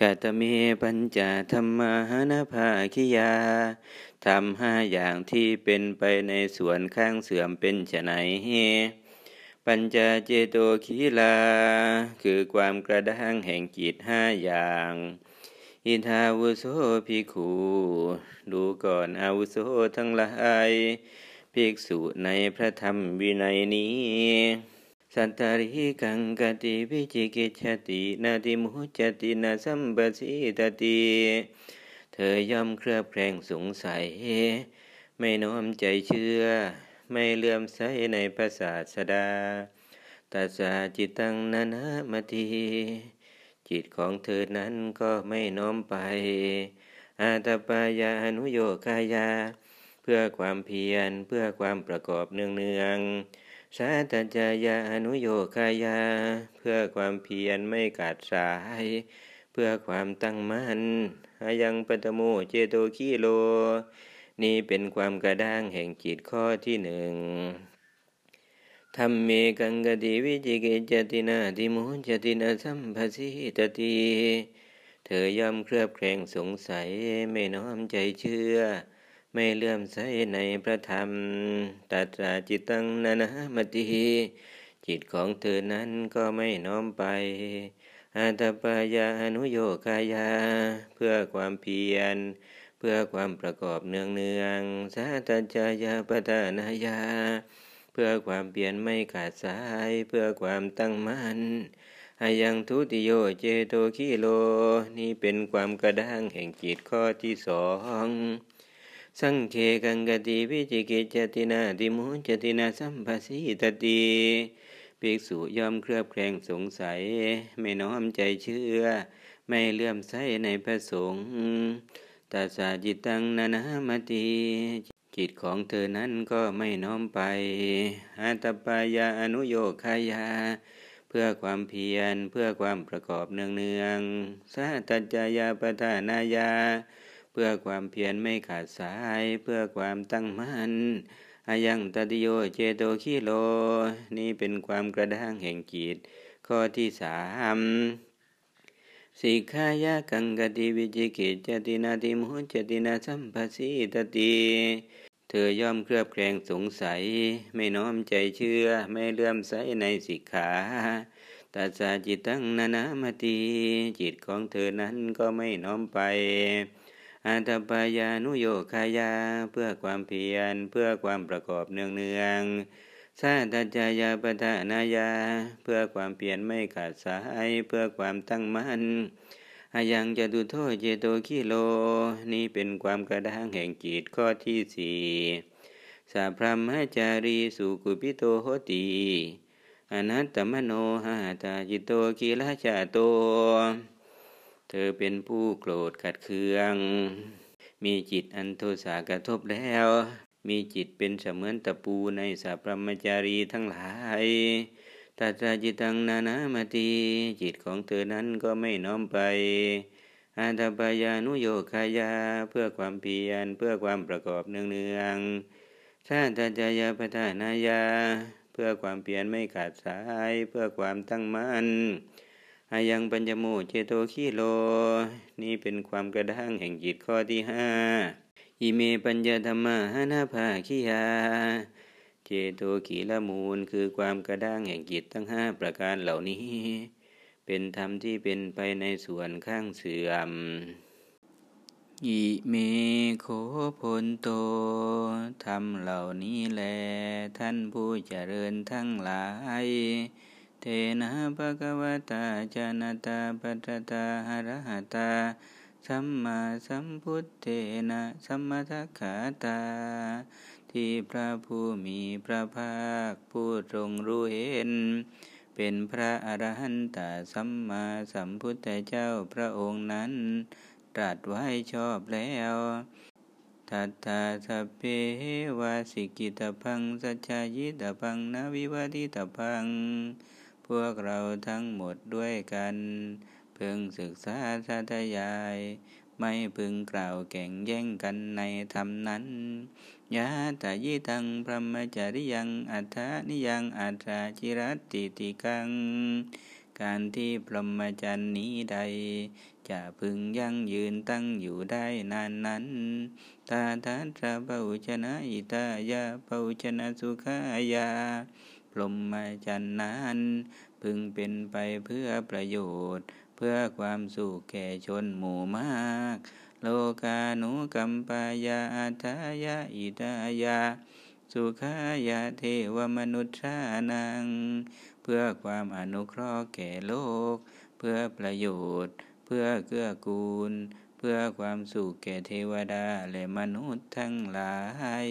กาตเมปัญจธรรมหานภาคิยาทำห้าอย่างที่เป็นไปในส่วนข้างเสื่อมเป็นไฉนปัญจเจโตคีลา คือความกระด้างแห่งจิตห้าอย่าง อินทาวุโสภิกขุดูก่อนอาวุโสทั้งหลายภิกษุในพระธรรมวินัยนี้ สัตตาริกังกติวิจิกิจตินาติมุจตินาสัมปสิตติเธอย่อมเครือบแคลงสงสัย ไม่น้อมใจเชื่อ ไม่เลื่อมใสในพระศาสดาตัสสะจิตตังนานามติจิตของเธอนั้นก็ไม่น้อมไป อาตปายาอนุโยคายา เพื่อความเพียรเพื่อความประกอบเนืองเนือง สาตจายานุโยคายา เพื่อความเพียรไม่ขาดสาย เพื่อความตั้งมั่นอายังปตโมเจโตคีโล นี่เป็นความกระด้างแห่งจิตข้อที่หนึ่งธรรมเมกังกติวิจิกิจตินาติมุจตินาสัมภสิตติเธอย่อมเครือบแคลงสงสัยไม่น้อมใจเชื่อ ไม่เลื่อมใสในพระธรรมตัดราจิตตังนานามติจิตของเธอนั้นก็ไม่น้อมไปอาตปายาอนุโยคายา เพื่อความเพียร เพื่อความประกอบเนืองเนืองสาตจายาปตานายา เพื่อความเปลี่ยนไม่ขาดสาย เพื่อความตั้งมั่นอายังทุติโยเจโตคิโล นี่เป็นความกระด้างแห่งจิตข้อที่สอง สังเคกังกติวิจิกิจตินาติมุจตินาสัมภสีตติภิกษุยอมเครือบแคลงสงสัย ไม่น้อมใจเชื่อ ไม่เลื่อมใสในพระสงฆ์ตัสสจิตตังนานามติจิตของเธอนั้นก็ไม่น้อมไปอัตปายาอนุโยคายา เพื่อความเพียรเพื่อความประกอบเนืองเนืองสัตจายาปทานายา เพื่อความเพียรไม่ขาดสาย เพื่อความตั้งมั่นอายังตติโยเจโตคิโล นี่เป็นความกระด้างแห่งจิต ข้อที่สามสิกขายากังกติวิจิกิจตินาติมุจตินาสัมภสิตติเธอย่อมเครือบแคลงสงสัย ไม่น้อมใจเชื่อ ไม่เลื่อมใสในสิกขาตัสสะจิตตั้งนานามติจิตของเธอนั้นก็ไม่น้อมไป อัตปายานุโยคายา เพื่อความเพียร เพื่อความประกอบเนืองเนืองสาตัจายาปทานายา เพื่อความเปลี่ยนไม่ขาดสาย เพื่อความตั้งมั่นอายังจะดูโทษเจโตคิโล นี่เป็นความกระด้างแห่งจิตข้อที่สี่สาพรหมจารีสุกุปิโตโหติอนัตตมโนหาตาจิโตกิลาชาโต ธอเป็นผู้โกรธขัดเคือง มีจิตอันโทสากระทบแล้ว มีจิตเป็นเสมือนตะปูในสัพพมจารีทั้งหลายตัตาจิตังนานามาตีจิตของเธอนั้นก็ไม่น้อมไปอาตปายานุโยคายาเพื่อความเพียรเพื่อความประกอบเนืองเนืองชาตจายาปทานายา เพื่อความเพียรไม่ขาดสาย เพื่อความตั้งมั่น อายังปัญญโมเจโตคีโล นี่เป็นความกระด้างแห่งจิตข้อที่ห้าอิเมปัญญาธรรมะหนาภาคียา เจโตขีละมูลคือความกระด้างแห่งจิตทั้งห้าประการเหล่านี้ เป็นธรรมที่เป็นไปในส่วนข้างเสื่อมอิเมโคพลโตธรรมเหล่านี้แล ท่านผู้เจริญทั้งหลาย เทนะภะคะวะตาจานตาปัตตาหะระหะตา สัมมาสัมพุทเทนะสัมมาทัคขาตา ที่พระผู้มีพระภาคผู้ทรงรู้เห็น เป็นพระอรหันตสัมมาสัมพุทธเจ้าพระองค์นั้น ตรัสไว้ชอบแล้วทัตตาสัพเพวาสิกิตพังสัจจายิตพังนาวิวัติตพัง พวกเราทั้งหมดด้วยกัน พึงศึกษาสาธยาย ไม่พึงกล่าวแข่งแย่งกันในธรรมนั้นยะตายิตังพระมจริยังอัฏฐานิยังอัฏฐาจิรติติกัง การที่พรหมจรรย์นี้ใด จะพึงยั่งยืนตั้งอยู่ได้นานนั้นตาทัตระเบาชนะอิตายาเบาชนะสุขายา พรหมจรรย์นั้น พึงเป็นไปเพื่อประโยชน์ เพื่อความสุขแก่ชนหมู่มาก โลกานุกัมปายาอัทายาอิตายา สุขายาเทวมนุษย์านัง เพื่อความอนุเคราะห์แก่โลก เพื่อประโยชน์ เพื่อเกื้อกูล เพื่อความสุขแก่เทวดาและมนุษย์ทั้งหลาย